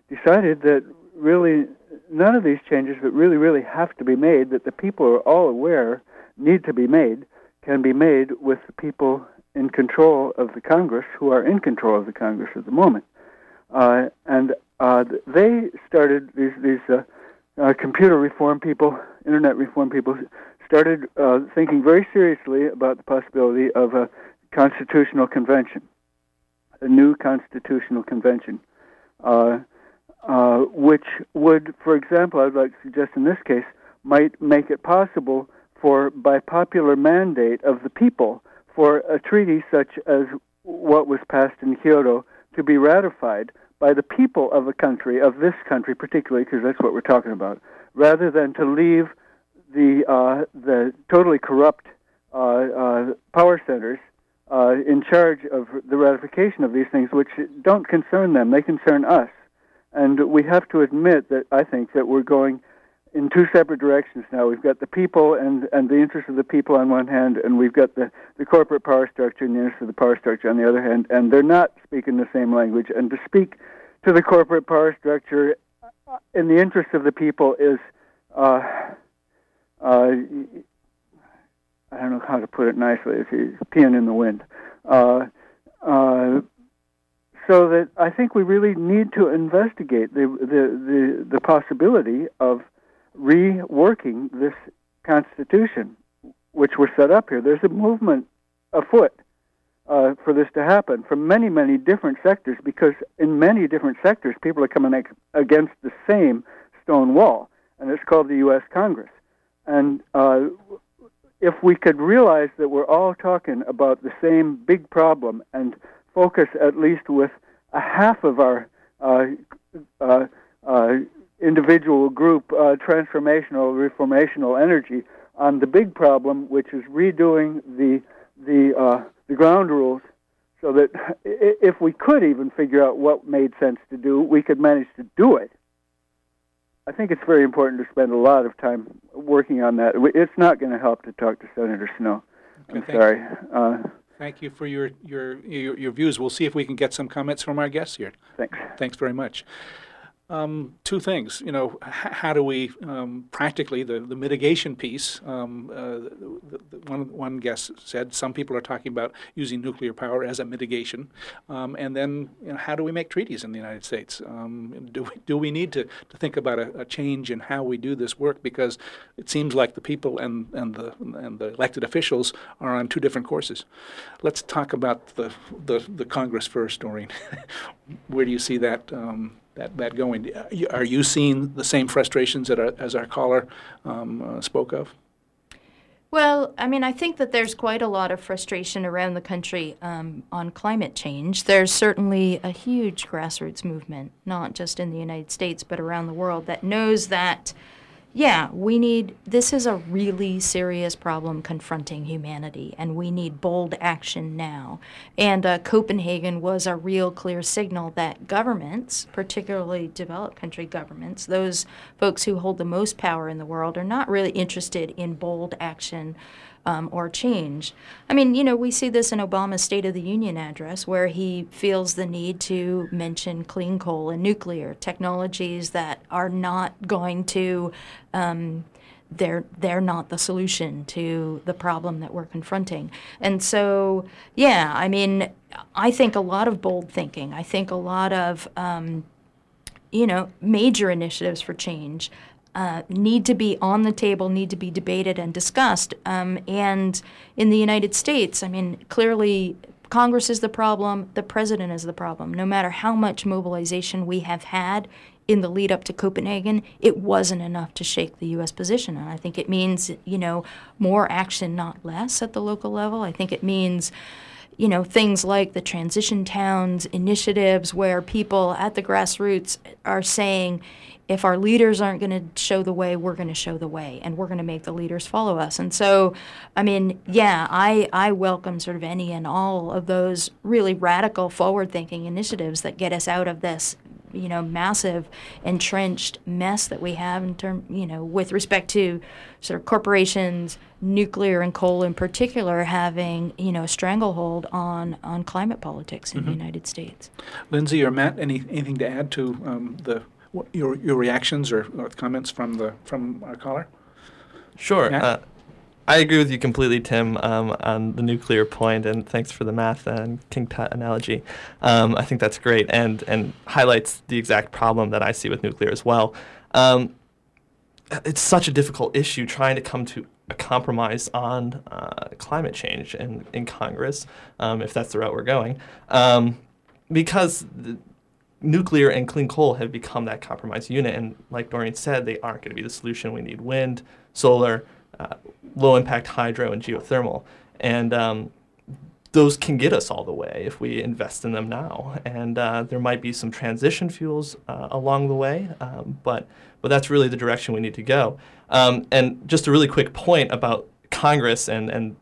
decided that really none of these changes that really really have to be made, that the people are all aware need to be made, can be made with the people in control of the Congress, who are in control of the Congress at the moment. Uh, and uh, they started these these uh, computer reform people, internet reform people, started uh, thinking very seriously about the possibility of a constitutional convention, a new constitutional convention, uh, uh, which would, for example, I'd like to suggest in this case, might make it possible for, by popular mandate of the people, for a treaty such as what was passed in Kyoto to be ratified by the people of a country, of this country particularly, because that's what we're talking about, rather than to leave the uh, the totally corrupt uh, uh, power centers uh, in charge of the ratification of these things, which don't concern them; they concern us. And we have to admit that I think that we're going in two separate directions now. We've got the people and, and the interests of the people on one hand, and we've got the, the corporate power structure and the interests of the power structure on the other hand, and they're not speaking the same language. And to speak to the corporate power structure in the interest of the people is, uh, uh, I don't know how to put it nicely, it's peeing in the wind. Uh, uh, so that I think we really need to investigate the, the, the, the possibility of reworking this Constitution, which we're set up here. There's a movement afoot uh, for this to happen from many, many different sectors because in many different sectors, people are coming ag- against the same stone wall, and it's called the U.S. Congress. And uh, if we could realize that we're all talking about the same big problem and focus at least with a half of our uh, uh, uh, individual group uh, transformational, reformational energy on the big problem, which is redoing the the uh, the ground rules, so that if we could even figure out what made sense to do, we could manage to do it. I think it's very important to spend a lot of time working on that. It's not going to help to talk to Senator Snowe. Okay, I'm thank sorry. Uh, Thank you for your, your, your, your views. We'll see if we can get some comments from our guests here. Thanks. Thanks very much. Um, two things, you know, h- how do we um, practically the, the mitigation piece? Um, uh, the, the, one one guest said some people are talking about using nuclear power as a mitigation, um, and then you know, how do we make treaties in the United States? Um, do we, do we need to, to think about a, a change in how we do this work because it seems like the people and, and the and the elected officials are on two different courses. Let's talk about the the, the Congress first, Doreen. Where do you see that? That, that going. Are you seeing the same frustrations that our, as our caller um, uh, spoke of? Well, I mean, I think that there's quite a lot of frustration around the country um, on climate change. There's certainly a huge grassroots movement, not just in the United States, but around the world, that knows that, yeah, we need, this is a really serious problem confronting humanity, and we need bold action now. And uh, Copenhagen was a real clear signal that governments, particularly developed country governments, those folks who hold the most power in the world, are not really interested in bold action um, or change. I mean, you know, we see this in Obama's State of the Union address, where he feels the need to mention clean coal and nuclear technologies that are not going to. Um, they're they're not the solution to the problem that we're confronting. And so, yeah, I mean, I think a lot of bold thinking. I think a lot of um, you know major initiatives for change uh, need to be on the table, need to be debated and discussed. Um, and in the United States, I mean, clearly Congress is the problem, the president is the problem. No matter how much mobilization we have had in the lead up to Copenhagen, it wasn't enough to shake the U.S. position. And I think it means, you know, more action, not less at the local level. I think it means you know, things like the transition towns initiatives where people at the grassroots are saying, if our leaders aren't going to show the way, we're going to show the way, and we're going to make the leaders follow us. And so, I mean, yeah, I, I welcome sort of any and all of those really radical, forward thinking initiatives that get us out of this you know massive entrenched mess that we have in term you know with respect to sort of corporations nuclear and coal in particular having you know a stranglehold on on climate politics in Mhm. the United States. Lindsay or Matt, any anything to add to um, the what, your your reactions or, or comments from the from our caller? Sure. Uh, I agree with you completely, Tim, um, on the nuclear point, and thanks for the math and King Tut analogy. Um, I think that's great and, and highlights the exact problem that I see with nuclear as well. Um, it's such a difficult issue trying to come to a compromise on uh, climate change in, in Congress, um, if that's the route we're going, um, because the, nuclear and clean coal have become that compromise unit. And like Doreen said, they aren't going to be the solution. We need wind, solar, uh, low impact hydro, and geothermal. And um, those can get us all the way if we invest in them now. And uh, there might be some transition fuels uh, along the way, um, but but that's really the direction we need to go. Um, and just a really quick point about Congress and and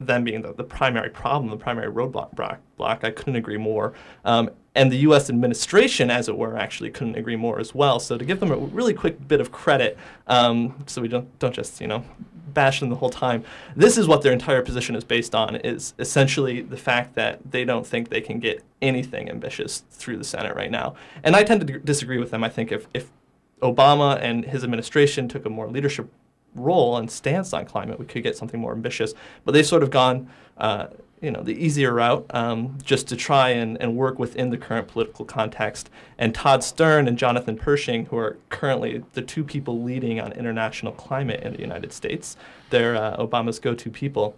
them being the, the primary problem, the primary roadblock block, block, I couldn't agree more. Um, and the U.S. administration, as it were, actually couldn't agree more as well. So to give them a really quick bit of credit, um, so we don't don't just you know bash them the whole time. This is what their entire position is based on: is essentially the fact that they don't think they can get anything ambitious through the Senate right now. And I tend to disagree with them. I think if if Obama and his administration took a more leadership role and stance on climate, we could get something more ambitious. But they've sort of gone, uh, you know, the easier route um, just to try and, and work within the current political context. And Todd Stern and Jonathan Pershing, who are currently the two people leading on international climate in the United States, they're uh, Obama's go-to people.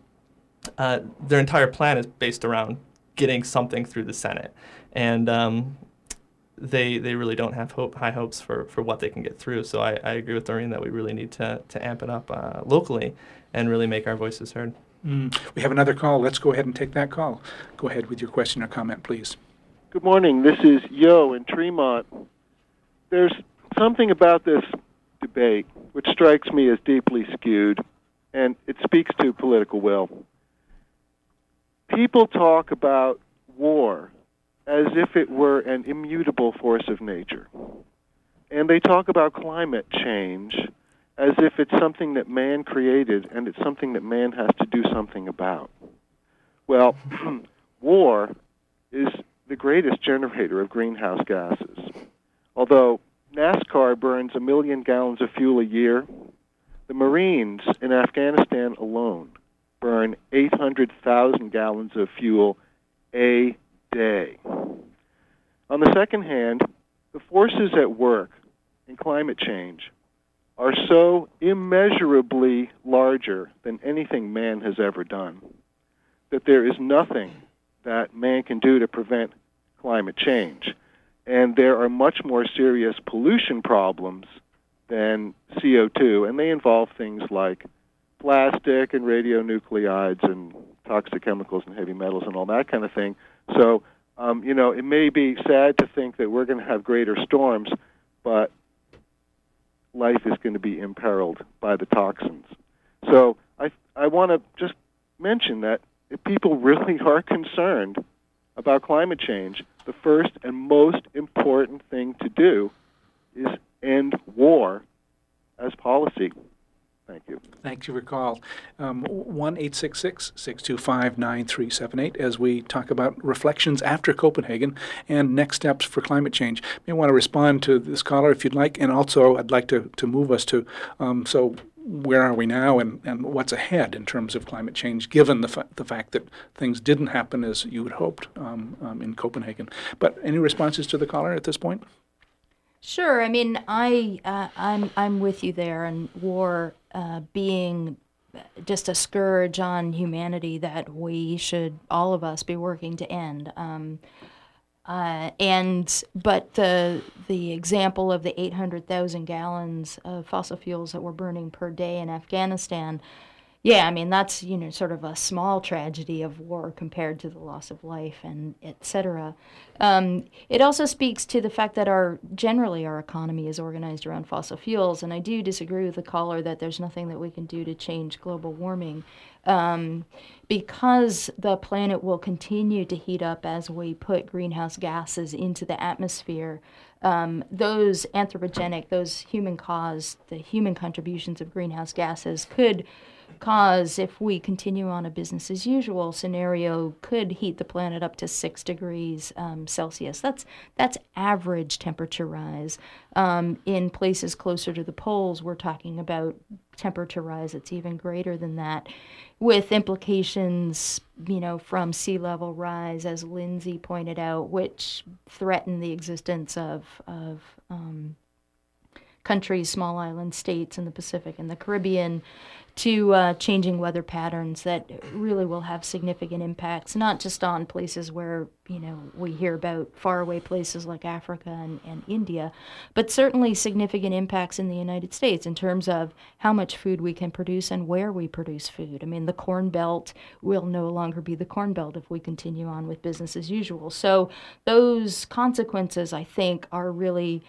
Uh, their entire plan is based around getting something through the Senate. And um, they they really don't have hope, high hopes for, for what they can get through. So I, I agree with Doreen that we really need to, to amp it up uh, locally and really make our voices heard. Mm. We have another call. Let's go ahead and take that call. Go ahead with your question or comment, please. Good morning. This is Yo in Tremont. There's something about this debate which strikes me as deeply skewed, and it speaks to political will. People talk about war as if it were an immutable force of nature. And they talk about climate change as if it's something that man created and it's something that man has to do something about. Well, war is the greatest generator of greenhouse gases. Although NASCAR burns a million gallons of fuel a year, the Marines in Afghanistan alone burn 800,000 gallons of fuel a day. On the second hand, the forces at work in climate change are so immeasurably larger than anything man has ever done that there is nothing that man can do to prevent climate change. And there are much more serious pollution problems than CO2, and they involve things like plastic and radionuclides and toxic chemicals and heavy metals and all that kind of thing. So, um, you know, it may be sad to think that we're going to have greater storms, but life is going to be imperiled by the toxins. So, I I want to just mention that if people really are concerned about climate change, the first and most important thing to do is end war as policy. Thank you. Thank you for call. Um, 1 625 9378 as we talk about reflections after Copenhagen and next steps for climate change. You may want to respond to this caller if you'd like, and also I'd like to, to move us to um, so where are we now and, and what's ahead in terms of climate change, given the, fa- the fact that things didn't happen as you had hoped um, um in Copenhagen. But any responses to the caller at this point? Sure. I mean, I uh, I'm I'm with you there, and war uh, being just a scourge on humanity that we should all of us be working to end. Um, uh, and but the the example of the 800,000 gallons of fossil fuels that we're burning per day in Afghanistan yeah, I mean that's you know sort of a small tragedy of war compared to the loss of life and etc. Um, it also speaks to the fact that our generally our economy is organized around fossil fuels, and I do disagree with the caller that there's nothing that we can do to change global warming. Um, because the planet will continue to heat up as we put greenhouse gases into the atmosphere, um, those anthropogenic, those human caused, the human contributions of greenhouse gases could cause, if we continue on a business as usual scenario, could heat the planet up to six degrees um, Celsius. That's that's average temperature rise. Um, in places closer to the poles, we're talking about temperature rise that's even greater than that, with implications, you know, from sea level rise, as Lindsay pointed out, which threaten the existence of of um, countries, small island states in the Pacific and the Caribbean, to uh, changing weather patterns that really will have significant impacts, not just on places where you know we hear about faraway places like Africa and, and India, but certainly significant impacts in the United States in terms of how much food we can produce and where we produce food. I mean, the Corn Belt will no longer be the Corn Belt if we continue on with business as usual. So those consequences, I think, are really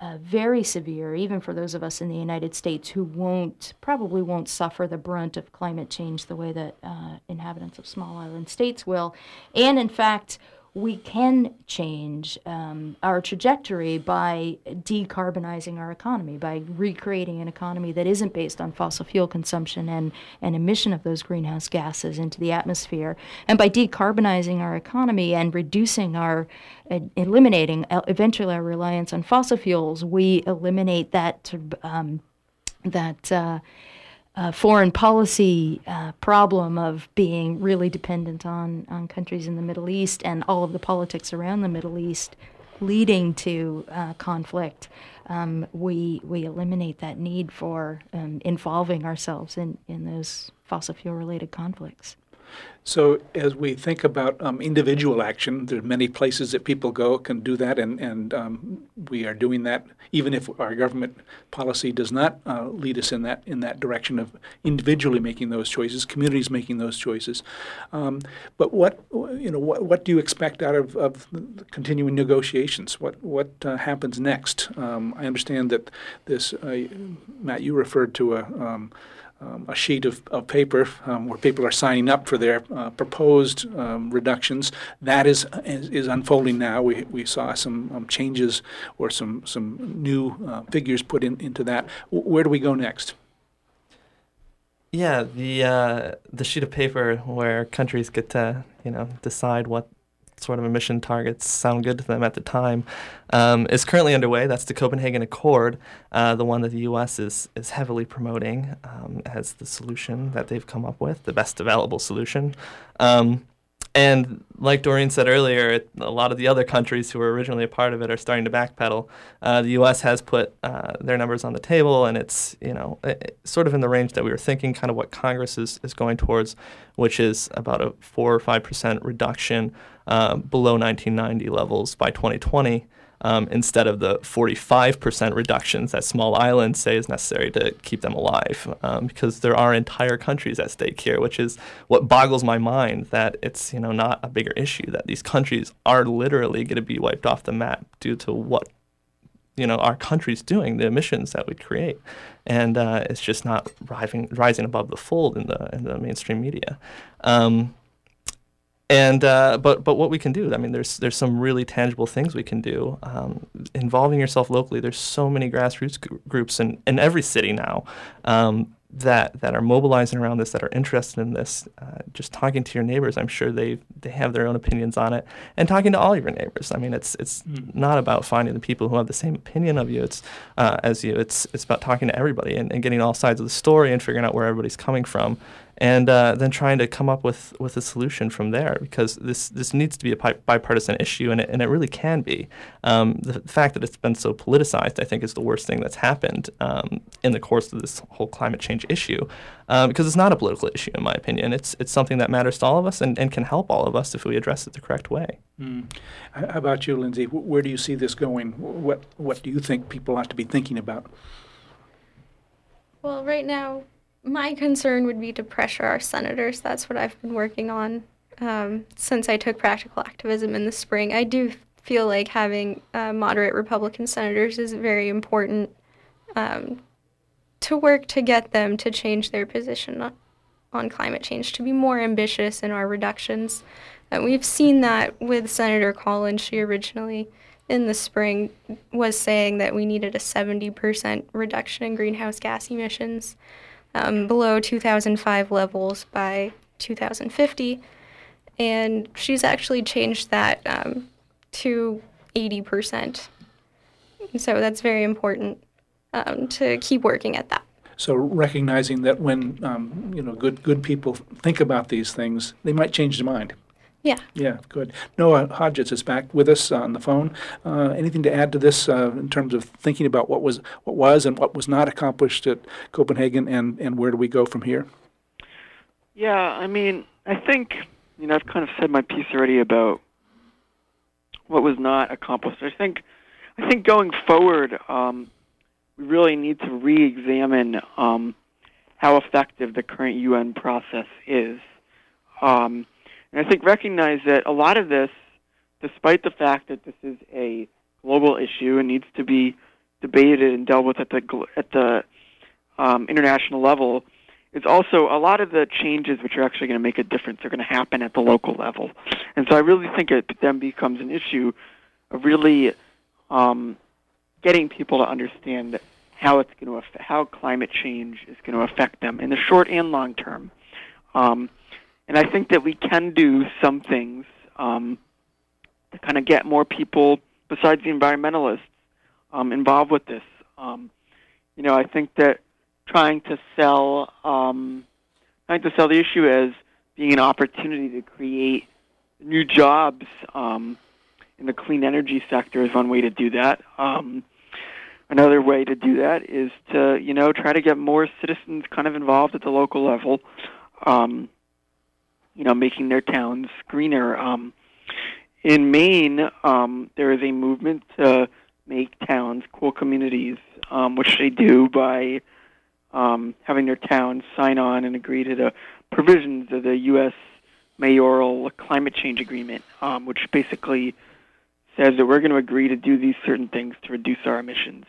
uh, very severe, even for those of us in the United States who won't probably won't suffer the brunt of climate change the way that uh, inhabitants of small island states will. And in fact, we can change um, our trajectory by decarbonizing our economy, by recreating an economy that isn't based on fossil fuel consumption and, and emission of those greenhouse gases into the atmosphere. And by decarbonizing our economy and reducing our, uh, eliminating uh, eventually our reliance on fossil fuels, we eliminate that. Um, that uh, uh, foreign policy uh, problem of being really dependent on, on countries in the Middle East and all of the politics around the Middle East leading to uh, conflict, um, we, we eliminate that need for um, involving ourselves in, in those fossil fuel related conflicts. So as we think about um, individual action, there are many places that people go can do that, and and um, we are doing that even if our government policy does not uh, lead us in that in that direction of individually making those choices, communities making those choices. Um, but what you know, what, what do you expect out of, of continuing negotiations? What what uh, happens next? Um, I understand that this, uh, Matt, you referred to a um, a sheet of, of paper um, where people are signing up for their uh, proposed um, reductions. That is, is, is unfolding now. We, we saw some um, changes or some some new uh, figures put in, into that. W- where do we go next? Yeah, the uh, the sheet of paper where countries get to you know decide what sort of emission targets sound good to them at the time, um, is currently underway. That's the Copenhagen Accord, uh, the one that the U.S. is is heavily promoting um, as the solution that they've come up with, the best available solution. Um, and like Doreen said earlier, it, a lot of the other countries who were originally a part of it are starting to backpedal. Uh, the U.S. has put uh, their numbers on the table, and it's you know it, sort of in the range that we were thinking, kind of what Congress is, is going towards, which is about a four or five percent reduction uh, below 1990 levels by 2020 um, instead of the 45% reductions that small islands say is necessary to keep them alive. Um, because there are entire countries at stake here, which is what boggles my mind that it's you know not a bigger issue that these countries are literally going to be wiped off the map due to what you know our country's doing, the emissions that we create, and uh, it's just not rising rising above the fold in the in the mainstream media. Um, and uh, but but what we can do, I mean, there's there's some really tangible things we can do. Um, involving yourself locally, there's so many grassroots g- groups in, in every city now um, that that are mobilizing around this, that are interested in this. Uh, just talking to your neighbors, I'm sure they they have their own opinions on it, and talking to all your neighbors. I mean, it's it's mm. not about finding the people who have the same opinion of you. It's uh, as you. It's it's about talking to everybody and, and getting all sides of the story and figuring out where everybody's coming from and uh, then trying to come up with, with a solution from there because this, this needs to be a bipartisan issue and it, and it really can be. Um, the fact that it's been so politicized, I think, is the worst thing that's happened um, in the course of this whole climate change issue um, because it's not a political issue, in my opinion. It's, it's something that matters to all of us and, and can help all of us if we address it the correct way. Mm. How about you, Lindsay? Where do you see this going? What, what do you think people ought to be thinking about? Well, right now, my concern would be to pressure our senators. That's what I've been working on um, since I took practical activism in the spring. I do feel like having uh, moderate Republican senators is very important um, to work to get them to change their position on, climate change, to be more ambitious in our reductions. And we've seen that with Senator Collins. She originally, in the spring, was saying that we needed a 70% reduction in greenhouse gas emissions um, below 2005 levels by 2050. And she's actually changed that um, to 80%. So that's very important um, to keep working at that. So recognizing that when um, you know good good people think about these things, they might change their mind. Yeah. Yeah, good. Noah Hodgetts is back with us on the phone. Uh, anything to add to this uh, in terms of thinking about what was what was and what was not accomplished at Copenhagen, and, and where do we go from here? Yeah, I mean, I think you know I've kind of said my piece already about what was not accomplished. I think I think going forward, um, we really need to re-examine um, how effective the current UN process is. Um, and I think recognize that a lot of this, despite the fact that this is a global issue and needs to be debated and dealt with at the at the um, international level, is also a lot of the changes which are actually going to make a difference are going to happen at the local level. And so I really think it then becomes an issue of really um, getting people to understand how it's going to how climate change is going to affect them in the short and long term. Um, and I think that we can do some things um, to kind of get more people, besides the environmentalists, um, involved with this. Um, you know, I think that trying to sell um, trying to sell the issue as being an opportunity to create new jobs um, in the clean energy sector is one way to do that. Um, another way to do that is to you know try to get more citizens kind of involved at the local level. Um, you know, making their towns greener. Um, in Maine, um, there is a movement to make towns cool communities, um, which they do by um, having their towns sign on and agree to the provisions of the U.S. mayoral climate change agreement, um, which basically says that we're going to agree to do these certain things to reduce our emissions.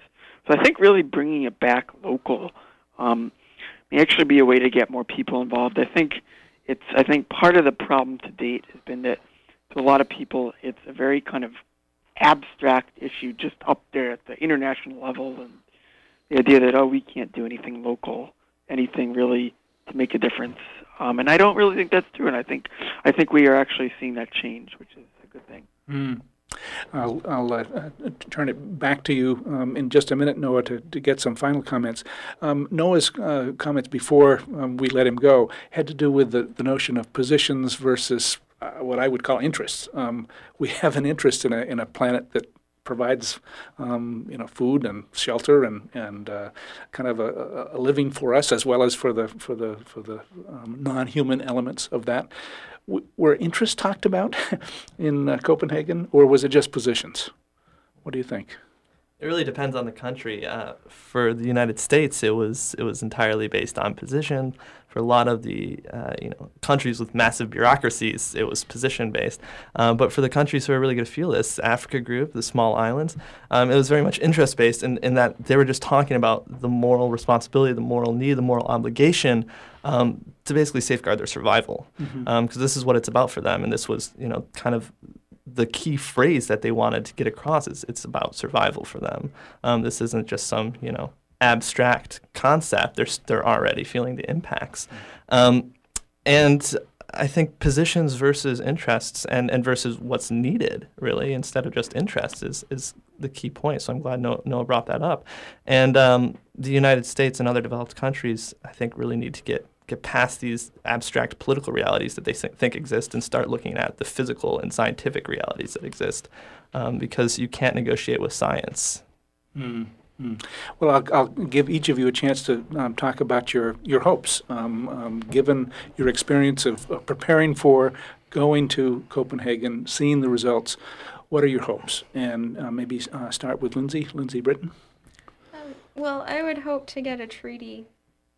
So I think really bringing it back local um, may actually be a way to get more people involved. I think it's I think part of the problem to date has been that to a lot of people it's a very kind of abstract issue just up there at the international level and the idea that oh we can't do anything local anything really to make a difference um, and I don't really think that's true and I think I think we are actually seeing that change which is a good thing. Mm. I'll, I'll uh, uh, turn it back to you um, in just a minute, Noah, to, to get some final comments. Um, Noah's uh, comments before um, we let him go had to do with the, the notion of positions versus uh, what I would call interests. Um, we have an interest in a, in a planet that provides um, you know food and shelter and and uh, kind of a, a, living for us as well as for the for the for the um, non-human elements of that were interests talked about in uh, Copenhagen, or was it just positions? What do you think? It really depends on the country. Uh, for the United States, it was it was entirely based on position. For a lot of the uh, you know countries with massive bureaucracies, it was position based. Um, but for the countries who are really going to feel this, Africa group, the small islands, um, it was very much interest based in, in that they were just talking about the moral responsibility, the moral need, the moral obligation um, to basically safeguard their survival, because mm-hmm. um, this is what it's about for them, and this was you know kind of the key phrase that they wanted to get across is it's about survival for them. Um, this isn't just some you know abstract concept. They're they're already feeling the impacts, um, and I think positions versus interests and, and versus what's needed really instead of just interests is, is the key point. So I'm glad Noah, Noah brought that up. And um, the United States and other developed countries, I think, really need to get get past these abstract political realities that they think exist and start looking at the physical and scientific realities that exist um, because you can't negotiate with science. Mm. Mm. Well, I'll, I'll, give each of you a chance to um, talk about your, your hopes. Um, um, given your experience of, of, preparing for going to Copenhagen, seeing the results, what are your hopes? And uh, maybe uh, start with Lindsay, Lindsay Britton. Um, well, I would hope to get a treaty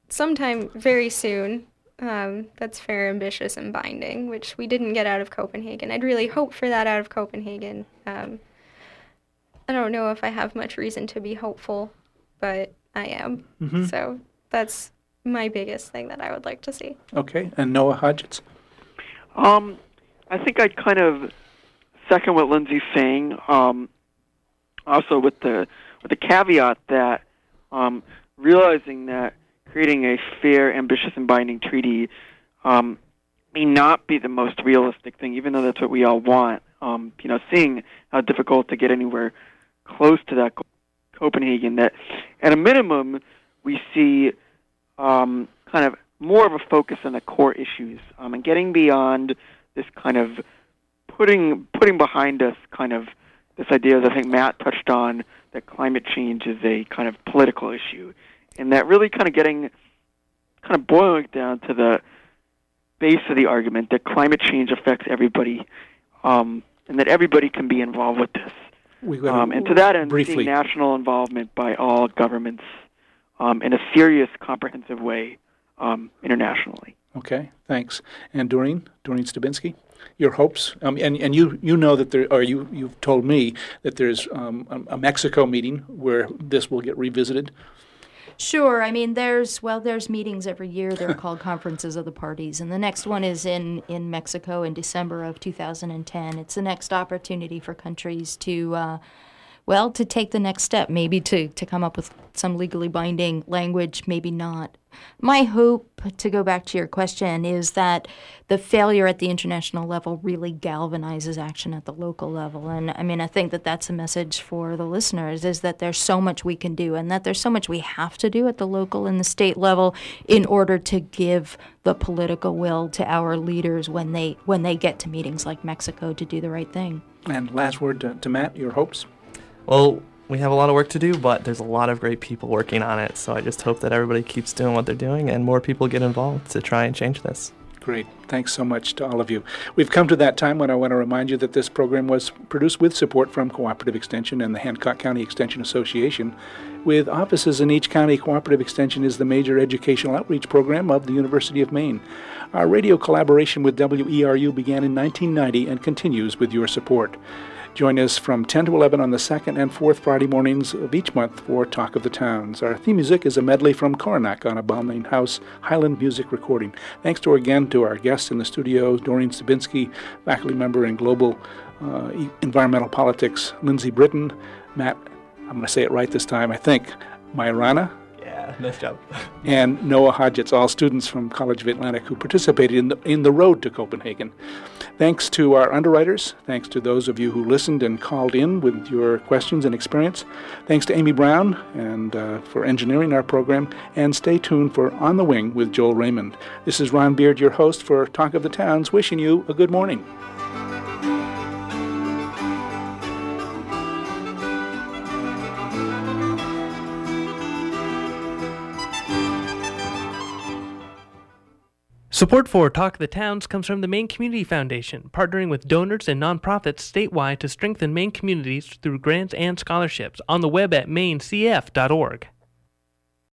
sometime very soon um, that's fair, ambitious, and binding, which we didn't get out of Copenhagen. I'd really hope for that out of Copenhagen. Um, I don't know if I have much reason to be hopeful, but I am. Mm-hmm. So that's my biggest thing that I would like to see. Okay, and Noah Hodgetts. Um, I think I'd kind of second what Lindsay's saying. Um, also with the with the caveat that um, realizing that creating a fair, ambitious, and binding treaty um, may not be the most realistic thing, even though that's what we all want. Um, you know, seeing how difficult to get anywhere close to that Copenhagen, that at a minimum we see um, kind of more of a focus on the core issues um, and getting beyond this kind of putting putting behind us kind of this idea that I think Matt touched on that climate change is a kind of political issue, and that really kind of getting kind of boiling down to the base of the argument that climate change affects everybody, um, and that everybody can be involved with this. We gotta- Um, and to that end, briefly. seeing national involvement by all governments um, in a serious, comprehensive way um, internationally. Okay, thanks. And Doreen, Doreen Stabinsky, your hopes, um, and and you you know that there, or you you've told me that there's um, a Mexico meeting where this will get revisited. Sure. I mean, there's well, there's meetings every year. They're called conferences of the parties, and the next one is in in Mexico in December of 2010. It's the next opportunity for countries to. Uh, well, to take the next step, maybe to, to come up with some legally binding language, maybe not. My hope, to go back to your question, is that the failure at the international level really galvanizes action at the local level. And I mean, I think that that's a message for the listeners is that there's so much we can do and that there's so much we have to do at the local and the state level in order to give the political will to our leaders when they when they get to meetings like Mexico to do the right thing. And last word to, to Matt, your hopes. Well, we have a lot of work to do, but there's a lot of great people working on it. So I just hope that everybody keeps doing what they're doing and more people get involved to try and change this. Great. Thanks so much to all of you. We've come to that time when I want to remind you that this program was produced with support from Cooperative Extension and the Hancock County Extension Association. With offices in each county, Cooperative Extension is the major educational outreach program of the University of Maine. Our radio collaboration with WERU began in 1990 and continues with your support. Join us from 10 to 11 on the second and fourth Friday mornings of each month for Talk of the Towns. Our theme music is a medley from Coronac on a Balmain House Highland music recording. Thanks to again to our guests in the studio, Doreen Stabinsky, faculty member in global uh, environmental politics, Lindsay Britton, Matt, I'm going to say it right this time, I think, Myrana, Yeah, nice job. and Noah Hodgetts, all students from College of Atlantic who participated in the, in the road to Copenhagen. Thanks to our underwriters. Thanks to those of you who listened and called in with your questions and experience. Thanks to Amy Brown and uh, for engineering our program. And stay tuned for On the Wing with Joel Raymond. This is Ron Beard, your host for Talk of the Towns, wishing you a good morning. Support for Talk the Towns comes from the Maine Community Foundation, partnering with donors and nonprofits statewide to strengthen Maine communities through grants and scholarships on the web at mainecf.org.